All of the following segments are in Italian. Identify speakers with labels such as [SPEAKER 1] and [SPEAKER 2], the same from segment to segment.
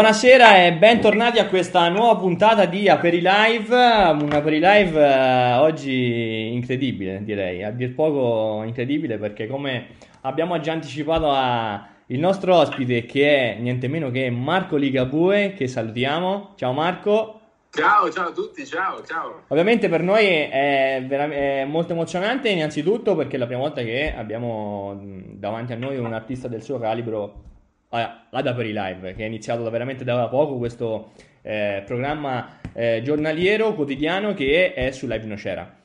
[SPEAKER 1] Buonasera e bentornati a questa nuova puntata di Aperi Live, un Aperi Live eh, oggi incredibile direi, a dir poco incredibile perché come abbiamo già anticipato a il nostro ospite che è niente meno che Marco Ligabue, che salutiamo, ciao Marco.
[SPEAKER 2] Ciao, ciao a tutti, ciao, ciao.
[SPEAKER 1] Ovviamente per noi è, vera- è molto emozionante innanzitutto perché è la prima volta che abbiamo davanti a noi un artista del suo calibro ad Aperi Live, che è iniziato da veramente da poco questo eh, programma eh, giornaliero quotidiano che è su Live Nocera.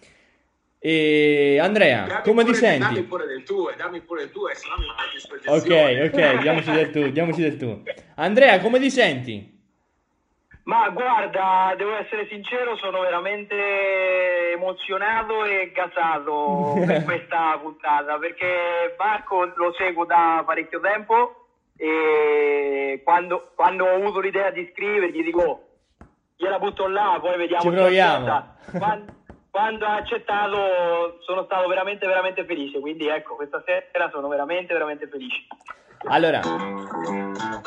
[SPEAKER 1] E Andrea,
[SPEAKER 2] dammi
[SPEAKER 1] come
[SPEAKER 2] pure,
[SPEAKER 1] ti senti?
[SPEAKER 2] Dammi pure del tuo, dammi pure del tuo, se no mi fai disposizione.
[SPEAKER 1] Ok, ok, diamoci del tu, diamoci del tu. Andrea, come ti senti?
[SPEAKER 3] Ma guarda, devo essere sincero, sono veramente emozionato e gasato per questa puntata perché Marco lo seguo da parecchio tempo e quando, quando ho avuto l'idea di scrivergli dico "Oh, gliela butto là poi vediamo
[SPEAKER 1] Ci proviamo."
[SPEAKER 3] quando, quando ha accettato sono stato veramente veramente felice quindi ecco questa sera sono veramente veramente felice
[SPEAKER 1] Allora,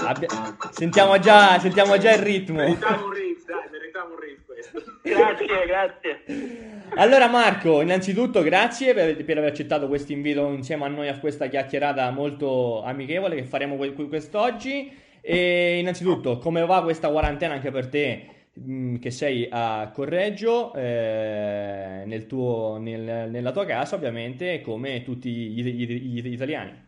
[SPEAKER 1] abbia- sentiamo, già, sentiamo già il ritmo.
[SPEAKER 2] Meritava un riff, dai, meritava un riff
[SPEAKER 3] grazie grazie
[SPEAKER 1] Allora Marco, innanzitutto grazie per, per aver accettato questo invito insieme a noi a questa chiacchierata molto amichevole che faremo que- quest'oggi. E innanzitutto, come va questa quarantena anche per te mh, che sei a Correggio, eh, nel tuo- nel- nella tua casa ovviamente, come tutti gli, gli- gli italiani?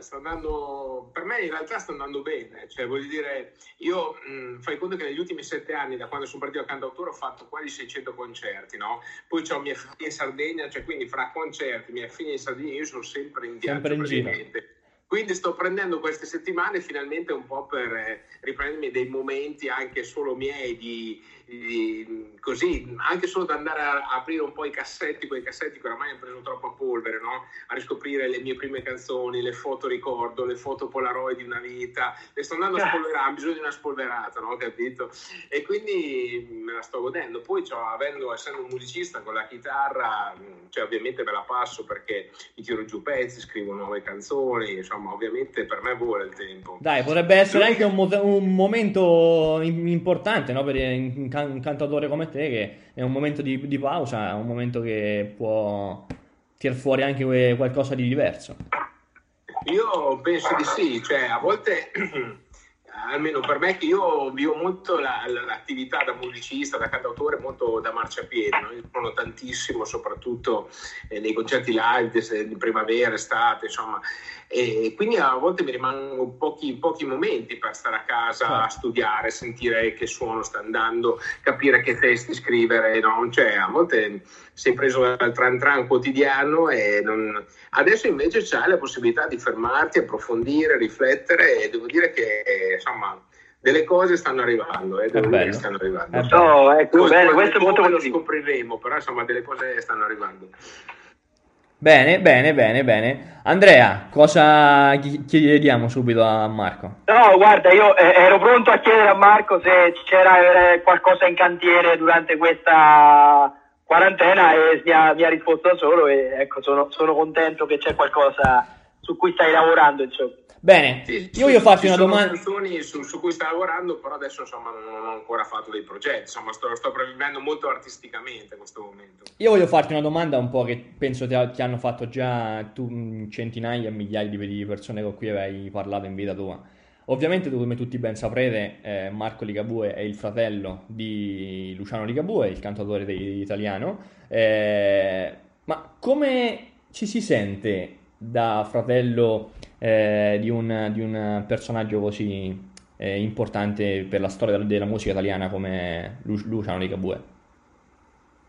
[SPEAKER 2] Sta andando, per me in realtà sta andando bene, cioè voglio dire, io mh, fai conto che negli ultimi sette anni, da quando sono partito a cantautore, ho fatto quasi 600 concerti, no? Poi ho mia figlia in Sardegna, cioè quindi fra concerti, mia figlia in Sardegna, io sono sempre in viaggio
[SPEAKER 1] Sempre in giro.
[SPEAKER 2] Quindi sto prendendo queste settimane finalmente un po' per eh, riprendermi dei momenti anche solo miei di, di- così, anche solo da andare a, aprire un po' i cassetti, quei cassetti che oramai hanno preso troppa polvere, no? A riscoprire le mie prime canzoni, le foto ricordo, le foto Polaroid di una vita, le sto andando a
[SPEAKER 3] Ah.
[SPEAKER 2] spolverare, ho bisogno di una spolverata, no? Capito? E quindi me la sto godendo. Poi c'ho, avendo, essendo un musicista con la chitarra, cioè ovviamente me la passo perché mi tiro giù pezzi, scrivo nuove canzoni, insomma ovviamente per me vola il tempo.
[SPEAKER 1] Dai, potrebbe essere anche un, mo- un momento im- importante no? per un, can- cantatore come te, che è un momento di, di pausa, è un momento che può tirar fuori anche que- qualcosa di diverso.
[SPEAKER 2] Io penso di sì, cioè a volte, almeno per me, che io vivo molto la- la- l'attività da musicista, da cantautore, molto da marciapiede, no? io suono tantissimo, soprattutto eh, nei concerti live di, di primavera, estate, insomma, e quindi a volte mi rimangono pochi, pochi momenti per stare a casa a studiare, sentire che suono sta andando, capire che testi scrivere, no? Cioè, a volte sei preso dal tran tran quotidiano e non... adesso invece c'hai la possibilità di fermarti, approfondire, riflettere e devo dire che insomma delle cose stanno arrivando, eh,
[SPEAKER 1] È bello.
[SPEAKER 2] che stanno arrivando.
[SPEAKER 1] È
[SPEAKER 3] No, ecco, bene,
[SPEAKER 2] quando
[SPEAKER 3] questo è molto
[SPEAKER 2] lo scopriremo, però insomma delle cose stanno arrivando.
[SPEAKER 1] Bene, bene, bene, bene. Andrea, cosa chi- chiediamo subito a Marco?
[SPEAKER 3] No, guarda, io eh, ero pronto a chiedere a Marco se c'era eh, qualcosa in cantiere durante questa quarantena e mi ha, mi ha risposto da solo e ecco, sono, sono contento che c'è qualcosa su cui stai lavorando, insomma.
[SPEAKER 1] Bene,
[SPEAKER 2] Sì,
[SPEAKER 1] io voglio farti
[SPEAKER 2] ci
[SPEAKER 1] una
[SPEAKER 2] sono
[SPEAKER 1] domanda.
[SPEAKER 2] canzoni su, su cui sta lavorando, però adesso insomma non, non ho ancora fatto dei progetti, insomma sto, sto vivendo molto artisticamente in questo momento.
[SPEAKER 1] Io voglio farti una domanda un po' che penso ti, ti hanno fatto già tu, centinaia, migliaia di, di persone con cui hai parlato in vita tua. Ovviamente, come tutti ben saprete, eh, Marco Ligabue è il fratello di Luciano Ligabue, il cantautore di- italiano. Eh, ma come ci si sente da fratello eh, di, un, di un personaggio così eh, importante per la storia della, musica italiana come Lu- Luciano Ligabue?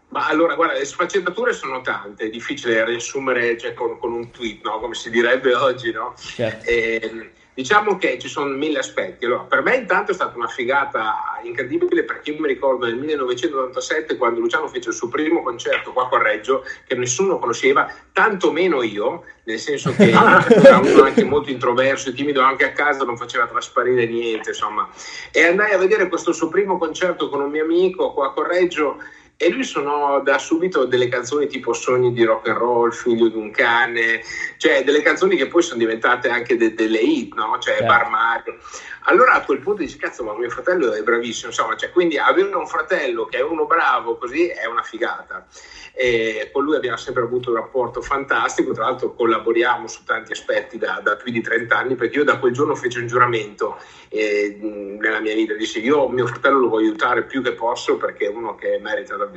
[SPEAKER 2] Ma allora, guarda, le sfaccettature sono tante, è difficile riassumere cioè, con, con un tweet, no? come si direbbe oggi, no?
[SPEAKER 1] Certo.
[SPEAKER 2] Eh, diciamo che ci sono mille aspetti. Allora, per me intanto è stata una figata incredibile perché io mi ricordo nel 1997 quando Luciano fece il suo primo concerto qua a Reggio che nessuno conosceva, tanto meno io, nel senso che era uno anche molto introverso e timido anche a casa, non faceva trasparire niente, insomma. E andai a vedere questo suo primo concerto con un mio amico qua a Correggio e lui suonò da subito delle canzoni tipo Sogni di rock and roll, Figlio di un cane, cioè delle canzoni che poi sono diventate anche de- delle hit, no? Cioè
[SPEAKER 1] Certo.
[SPEAKER 2] Bar Mario. Allora a quel punto dici, cazzo, ma mio fratello è bravissimo, insomma, cioè, quindi avere un fratello che è uno bravo così è una figata. E con lui abbiamo sempre avuto un rapporto fantastico, tra l'altro collaboriamo su tanti aspetti da, da più di 30 anni, perché io da quel giorno feci un giuramento eh, nella mia vita, dissi io mio fratello lo voglio aiutare più che posso perché è uno che merita davvero.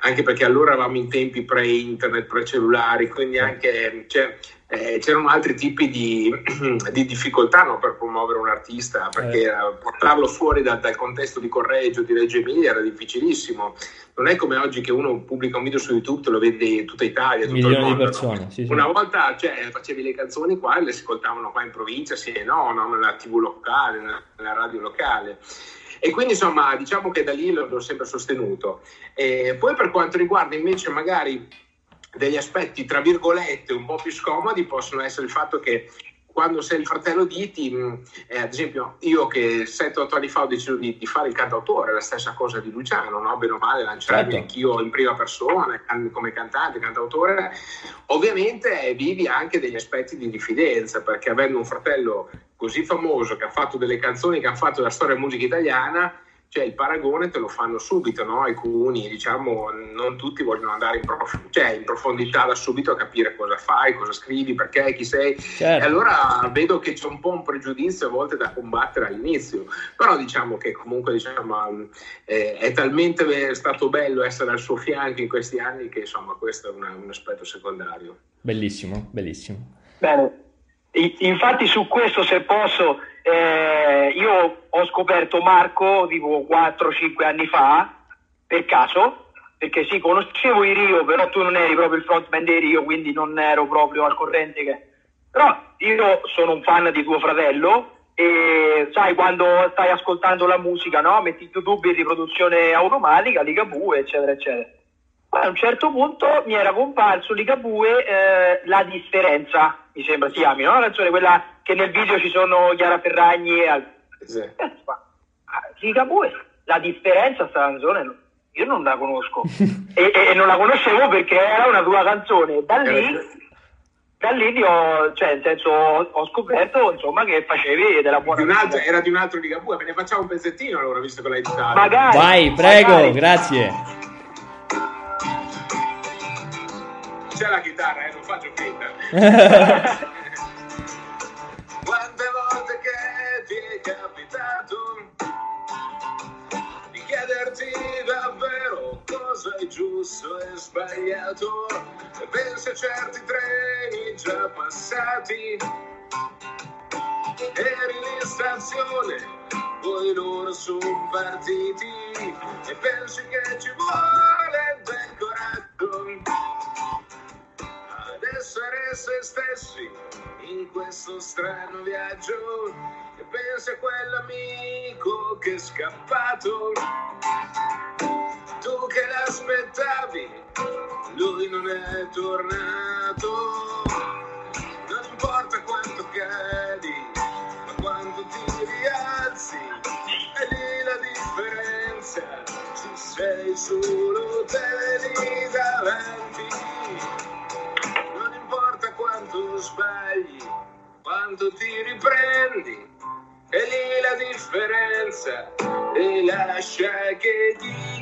[SPEAKER 2] Anche perché allora eravamo in tempi pre-internet, pre-cellulari, quindi anche cioè, eh, c'erano altri tipi di, di difficoltà no, per promuovere un artista, perché eh. portarlo fuori da, dal contesto di Correggio, di Reggio Emilia era difficilissimo. Non è come oggi che uno pubblica un video su YouTube, te lo vede in tutta Italia, tutto
[SPEAKER 1] Milioni
[SPEAKER 2] il mondo.
[SPEAKER 1] di persone.
[SPEAKER 2] No?
[SPEAKER 1] Sì, sì.
[SPEAKER 2] Una volta cioè, facevi le canzoni qua e le ascoltavano qua in provincia, sì e no, no, nella TV locale, nella, nella radio locale. E quindi insomma diciamo che da lì l'ho sempre sostenuto. E poi per quanto riguarda invece magari degli aspetti tra virgolette un po' più scomodi possono essere il fatto che quando sei il fratello di Iti, eh, ad esempio io che 7-8 anni fa ho deciso di, di, fare il cantautore, la stessa cosa di Luciano, no? bene o male lanciarmi certo. anch'io in prima persona come cantante, cantautore, ovviamente vivi anche degli aspetti di diffidenza perché avendo un fratello così famoso che ha fatto delle canzoni che hanno fatto la storia della musica italiana, cioè il paragone te lo fanno subito, no? alcuni diciamo non tutti vogliono andare in, prof- cioè, in, profondità da subito a capire cosa fai, cosa scrivi, perché, chi sei certo. e allora vedo che c'è un po' un pregiudizio a volte da combattere all'inizio, però diciamo che comunque diciamo, eh, è talmente stato bello essere al suo fianco in questi anni che insomma questo è una, un aspetto secondario.
[SPEAKER 1] Bellissimo, bellissimo.
[SPEAKER 3] Bene, infatti su questo se posso... Eh, io ho scoperto Marco tipo 4-5 anni fa per caso perché sì conoscevo i Rio però tu non eri proprio il frontman dei Rio quindi non ero proprio al corrente che... però io sono un fan di tuo fratello e sai quando stai ascoltando la musica no? metti YouTube in riproduzione automatica Ligabue eccetera eccetera ma a un certo punto mi era comparso Ligabue eh, La differenza mi sembra si chiami, no? La canzone quella che nel video ci sono Chiara Ferragni e altri.
[SPEAKER 2] Sì.
[SPEAKER 3] Ligabue, la differenza sta canzone io non la conosco e, e, non la conoscevo perché era una tua canzone. Da lì, da lì ho, cioè, nel senso, ho scoperto insomma che facevi della buona
[SPEAKER 2] di un altro, Era di un altro Ligabue, me ne facciamo un pezzettino allora, visto che l'hai citato.
[SPEAKER 3] Magari.
[SPEAKER 1] Vai, prego,
[SPEAKER 3] magari.
[SPEAKER 1] grazie.
[SPEAKER 2] C'è la chitarra, eh, non faccio finta. è giusto e sbagliato. E pensi a certi treni già passati. Eri in stazione poi loro sono partiti e pensi che ci vuole del coraggio. Ad essere se stessi in questo strano viaggio. E pensa a quell'amico che è scappato. Tu che l'aspettavi, lui non è tornato. Non importa quanto cadi, ma quando ti rialzi, è lì la differenza. Ci sei solo te lì davanti. Non importa quanto sbagli, quanto ti riprendi, è lì la differenza. E lascia che come.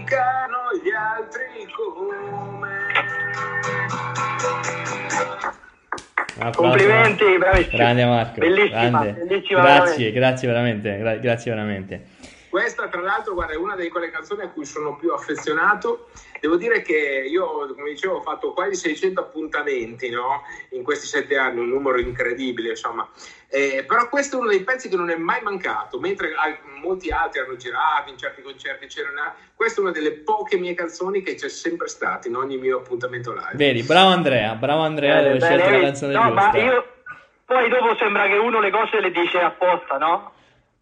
[SPEAKER 1] Applauso.
[SPEAKER 3] Complimenti, bravissimo.
[SPEAKER 1] Grande Marco.
[SPEAKER 3] Bellissima,
[SPEAKER 1] grande.
[SPEAKER 3] bellissima
[SPEAKER 1] Grazie,
[SPEAKER 3] veramente.
[SPEAKER 1] grazie veramente. gra- grazie veramente.
[SPEAKER 2] Questa, tra l'altro, guarda, è una delle quelle canzoni a cui sono più affezionato. Devo dire che io, come dicevo, ho fatto quasi 600 appuntamenti no? in questi sette anni, un numero incredibile, insomma. Eh, però questo è uno dei pezzi che non è mai mancato, mentre al- molti altri hanno girato in certi concerti, c'erano. Questa è una delle poche mie canzoni che c'è sempre stata in ogni mio appuntamento live.
[SPEAKER 1] Vedi, bravo Andrea, bravo Andrea, hai
[SPEAKER 3] bene,
[SPEAKER 1] scelto la canzone
[SPEAKER 3] no, ma
[SPEAKER 1] giusta.
[SPEAKER 3] io poi dopo sembra che uno le cose le dice apposta, no?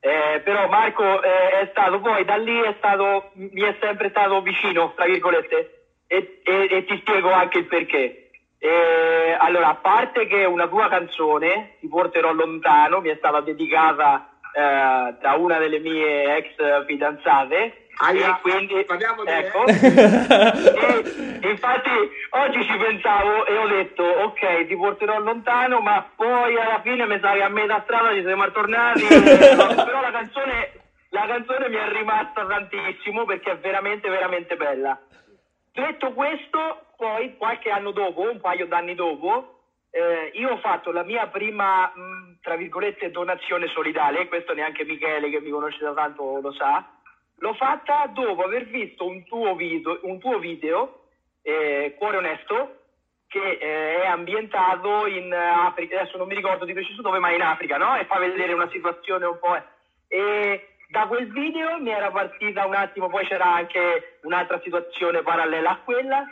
[SPEAKER 3] Eh, però Marco eh, è stato poi da lì è stato mi è sempre stato vicino, tra virgolette, e, e- e ti spiego anche il perché. Eh, allora, a parte che una tua canzone, Ti porterò lontano, mi è stata dedicata eh, da una delle mie ex fidanzate.
[SPEAKER 2] Aia,
[SPEAKER 3] quindi,
[SPEAKER 2] parliamo di
[SPEAKER 3] ecco, e infatti oggi ci pensavo e ho detto ok ti porterò lontano ma poi alla fine mi sa che a metà strada ci siamo tornati però la canzone, la canzone mi è rimasta tantissimo perché è veramente veramente bella. Detto questo poi qualche anno dopo un paio d'anni dopo eh, io ho fatto la mia prima mh, tra virgolette donazione solidale questo neanche Michele che mi conosce da tanto lo sa L'ho fatta dopo aver visto un tuo video, un tuo video eh, Cuore Onesto, che eh, è ambientato in Africa, adesso non mi ricordo di preciso dove, ma in Africa, no? E fa vedere una situazione un po'... E da quel video mi era partita un attimo, poi c'era anche un'altra situazione parallela a quella,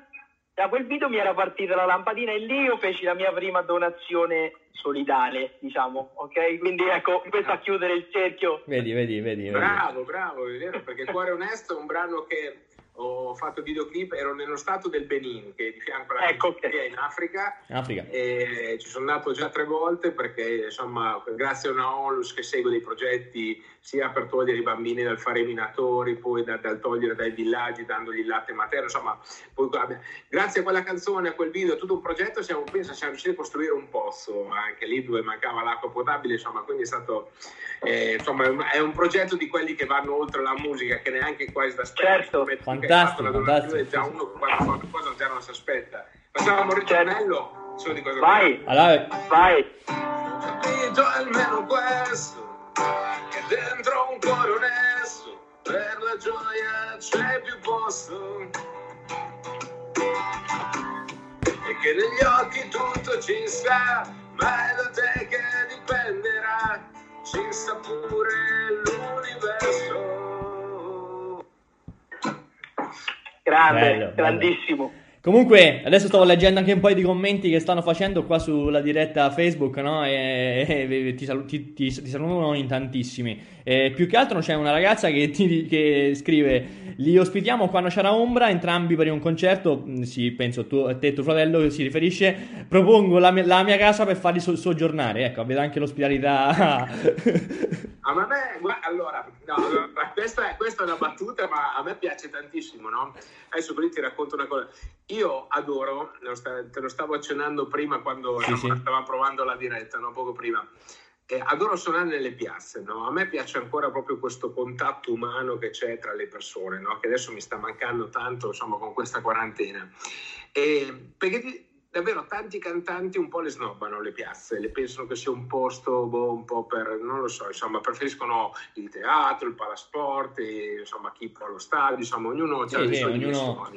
[SPEAKER 3] da quel video mi era partita la lampadina e lì io feci la mia prima donazione solidale, diciamo, ok? Quindi ecco, questo a chiudere il cerchio
[SPEAKER 1] Vedi, vedi, vedi. vedi.
[SPEAKER 2] Bravo, bravo, è vero, perché Cuore Onesto è un brano che ho fatto videoclip, ero nello stato del Benin, che è di fianco alla
[SPEAKER 3] Ecco,
[SPEAKER 2] Nigeria, in Africa,
[SPEAKER 1] In Africa.
[SPEAKER 2] e ci sono andato già tre volte perché insomma grazie a una onlus che segue dei progetti sia per togliere i bambini dal fare i minatori poi da- dal togliere dai villaggi dandogli il latte materno insomma poi, vabbè, grazie a quella canzone a quel video a tutto un progetto siamo, penso siamo riusciti a costruire un pozzo anche lì dove mancava l'acqua potabile insomma quindi è stato eh, insomma è un- è un progetto di quelli che vanno oltre la musica che neanche quasi da
[SPEAKER 3] Certo.
[SPEAKER 1] Fantastico, fantastico.
[SPEAKER 2] già uno quando fa una cosa già non si aspetta facciamo un ritornello solo di cosa
[SPEAKER 3] Vai,
[SPEAKER 1] Allora,
[SPEAKER 3] vai.
[SPEAKER 2] ho capito almeno questo, che dentro un cuore onesto, per la gioia c'è più posto. E che negli occhi tutto ci sta, ma è da te che dipenderà, ci sta pure l'universo.
[SPEAKER 3] Grande,
[SPEAKER 1] Bello,
[SPEAKER 3] grandissimo.
[SPEAKER 1] Comunque, adesso stavo leggendo anche un po' di commenti che stanno facendo qua sulla diretta Facebook, no? E, e ti, salu- ti- ti- ti salutano in tantissimi. E più che altro c'è una ragazza che, che scrive: Li ospitiamo quando c'era ombra, entrambi per un concerto. Mm, Sì, penso tu, a te e tuo fratello si riferisce. Propongo la mia, la mia casa per farli so- soggiornare. Ecco, avete anche l'ospitalità.
[SPEAKER 2] A me, gua- allora, no, allora, questa, è, questa è una battuta, ma a me piace tantissimo, no? Adesso così ti racconto una cosa. Io adoro, lo sta- te lo stavo accennando prima quando
[SPEAKER 1] Sì, sì.
[SPEAKER 2] stavamo provando la diretta, no? Poco prima. Eh, adoro suonare nelle piazze, no? A me piace ancora proprio questo contatto umano che c'è tra le persone, no? Che adesso mi sta mancando tanto, insomma, con questa quarantena. E, perché davvero tanti cantanti un po' le snobbano le piazze, le pensano che sia un posto boh, un po' per, non lo so, insomma, preferiscono il teatro, il palasport, insomma, chi può allo stadio, insomma, ognuno ha
[SPEAKER 1] Sì,
[SPEAKER 2] le sue
[SPEAKER 1] ognuno-.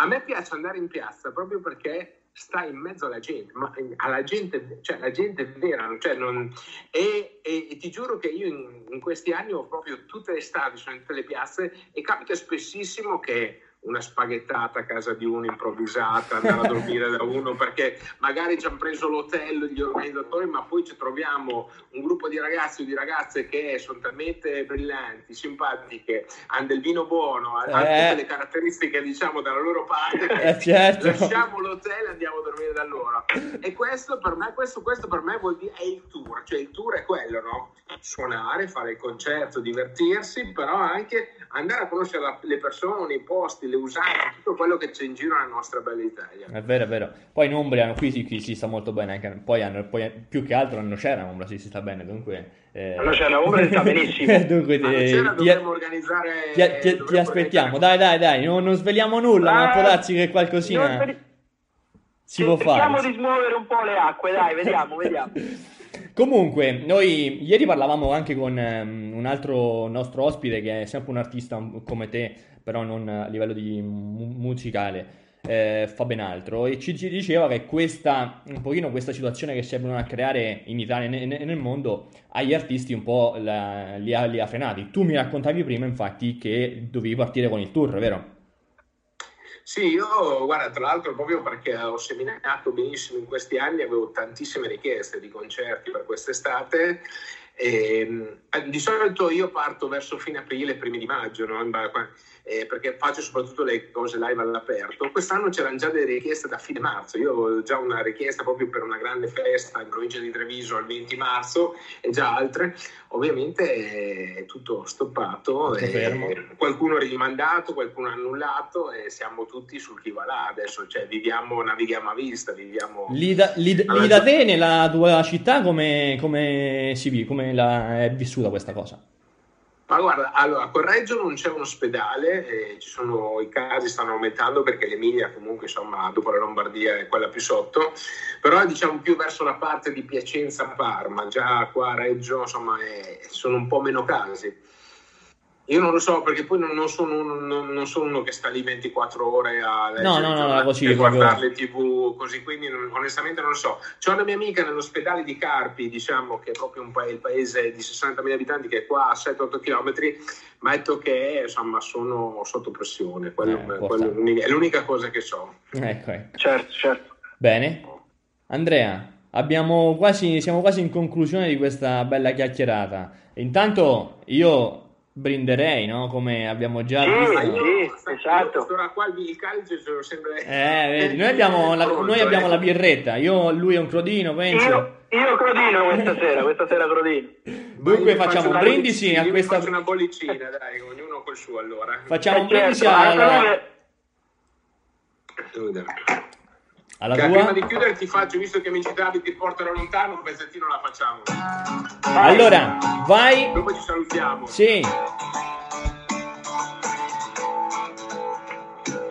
[SPEAKER 2] A me piace andare in piazza proprio perché sta in mezzo alla gente, ma alla gente, cioè la gente vera, cioè non- e, e- e ti giuro che io in, in questi anni ho proprio tutte le strade, sono in tutte le piazze e capita spessissimo che una spaghettata a casa di uno improvvisata, andare a dormire da uno perché magari ci hanno preso l'hotel gli organizzatori, ma poi ci troviamo un gruppo di ragazzi o di ragazze che sono talmente brillanti, simpatiche, hanno del vino buono, hanno
[SPEAKER 1] Eh.
[SPEAKER 2] tutte le caratteristiche diciamo dalla loro parte,
[SPEAKER 1] Eh, certo.
[SPEAKER 2] lasciamo l'hotel e andiamo a dormire da loro. E questo per me, questo, questo per me vuol dire è il tour, cioè il tour è quello, no? Suonare, fare il concerto, divertirsi, però anche andare a conoscere la- le persone, i posti, le usanze, tutto quello che c'è in giro nella nostra bella Italia.
[SPEAKER 1] È vero, è vero. Poi in Umbria, qui, sì, qui si sta molto bene. Anche, poi, hanno, poi più che altro hanno c'era in Umbria, si, si sta bene. Dunque, eh...
[SPEAKER 3] A Nocera Umbria si sta benissimo.
[SPEAKER 1] dunque,
[SPEAKER 2] Ma
[SPEAKER 1] ti,
[SPEAKER 2] Nocera
[SPEAKER 1] ti-
[SPEAKER 2] dovremmo organizzare...
[SPEAKER 1] ti- ti- ti aspettiamo. Dai, dai, dai. Non, non sveliamo nulla, ma
[SPEAKER 3] Ah,
[SPEAKER 1] può darsi che qualcosina
[SPEAKER 3] per-
[SPEAKER 1] si può
[SPEAKER 3] Cerchiamo
[SPEAKER 1] fare.
[SPEAKER 3] di smuovere un po' le acque, dai, vediamo, vediamo.
[SPEAKER 1] Comunque, noi ieri parlavamo anche con ehm, un altro nostro ospite che è sempre un artista come te, però non a livello di mu- musicale, eh, fa ben altro, e ci, diceva che questa, un pochino questa situazione che si è venuta a creare in Italia e ne- nel mondo agli artisti un po' la- li, ha, li ha frenati. Tu mi raccontavi prima, infatti, che dovevi partire con il tour, vero?
[SPEAKER 2] Sì, io guarda, tra l'altro proprio perché ho seminato benissimo in questi anni, avevo tantissime richieste di concerti per quest'estate. E, mh, di solito io parto verso fine aprile, primi di maggio, no? Eh, perché faccio soprattutto le cose live all'aperto. Quest'anno c'erano già delle richieste da fine marzo. Io avevo già una richiesta proprio per una grande festa in provincia di Treviso il 20 marzo e già altre. Ovviamente eh, è tutto stoppato,
[SPEAKER 1] fermo.
[SPEAKER 2] qualcuno ha rimandato, qualcuno ha annullato e siamo tutti sul chi va là adesso, cioè viviamo, navighiamo a vista, viviamo...
[SPEAKER 1] Lì da, lì- lì da te, nella tua città, come, come si vive, come la, è vissuta questa cosa?
[SPEAKER 2] Ma guarda, allora a Correggio non c'è un ospedale, e ci sono, i casi stanno aumentando perché l'Emilia comunque insomma dopo la Lombardia è quella più sotto, però diciamo più verso la parte di Piacenza-Parma, già qua a Reggio insomma è- sono un po' meno casi. Io non lo so perché poi non, non sono, uno- non- non sono uno che sta lì 24 ore a
[SPEAKER 1] No, no, no, così,
[SPEAKER 2] guardare le tv così, quindi non- onestamente non lo so. C'è una mia amica nell'ospedale di Carpi, diciamo che è proprio un pa- il paese di 60.000 abitanti che è qua a 7-8 km, mi ha detto che insomma sono sotto pressione, Quello-
[SPEAKER 1] Eh,
[SPEAKER 2] quello è l'unica- è l'unica cosa che so.
[SPEAKER 1] Ecco, ecco.
[SPEAKER 3] Certo, certo.
[SPEAKER 1] Bene. Andrea, abbiamo quasi, siamo quasi in conclusione di questa bella chiacchierata. Intanto io brinderei, no? Come abbiamo già
[SPEAKER 3] Sì,
[SPEAKER 1] visto.
[SPEAKER 3] Sì, esatto.
[SPEAKER 2] quest'ora qua il calcio ce l'ho sempre...
[SPEAKER 1] Eh, vedi, noi abbiamo la, noi abbiamo la birretta. Io, lui è un crodino, penso.
[SPEAKER 3] Io, io crodino questa sera, questa sera crodino.
[SPEAKER 1] Dunque facciamo
[SPEAKER 2] faccio
[SPEAKER 1] un brindisi a questa.
[SPEAKER 2] faccio una bollicina, dai, ognuno col suo allora.
[SPEAKER 1] Facciamo un
[SPEAKER 3] Eh, certo,
[SPEAKER 1] brindisi
[SPEAKER 3] anche
[SPEAKER 1] alla,
[SPEAKER 3] noi-
[SPEAKER 1] alla
[SPEAKER 2] Che prima di chiudere ti faccio, visto che mi citavi ti portano lontano, un pezzettino la facciamo.
[SPEAKER 1] Allora, vai.
[SPEAKER 2] Dopo ci salutiamo.
[SPEAKER 1] Sì.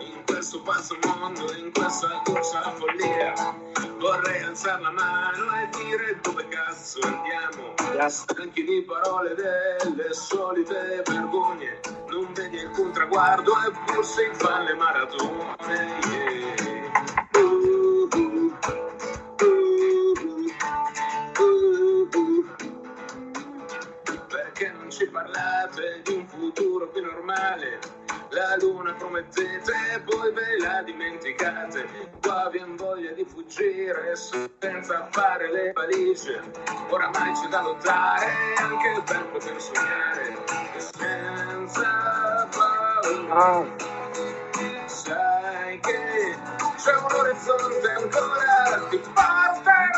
[SPEAKER 2] In questo pazzo mondo, in questa corsa follia, vorrei alzare la mano e dire dove cazzo andiamo. Stanchi di parole delle solite vergogne, non vedi il contraguardo eppur si fa le maratone. yeah. Normale? La luna promettete e poi ve la dimenticate. Qua vien voglia di fuggire senza fare le valigie. Oramai c'è da lottare anche il tempo per sognare. Senza paura.
[SPEAKER 3] Ah,
[SPEAKER 2] Sai che c'è un orizzonte ancora, ti porterò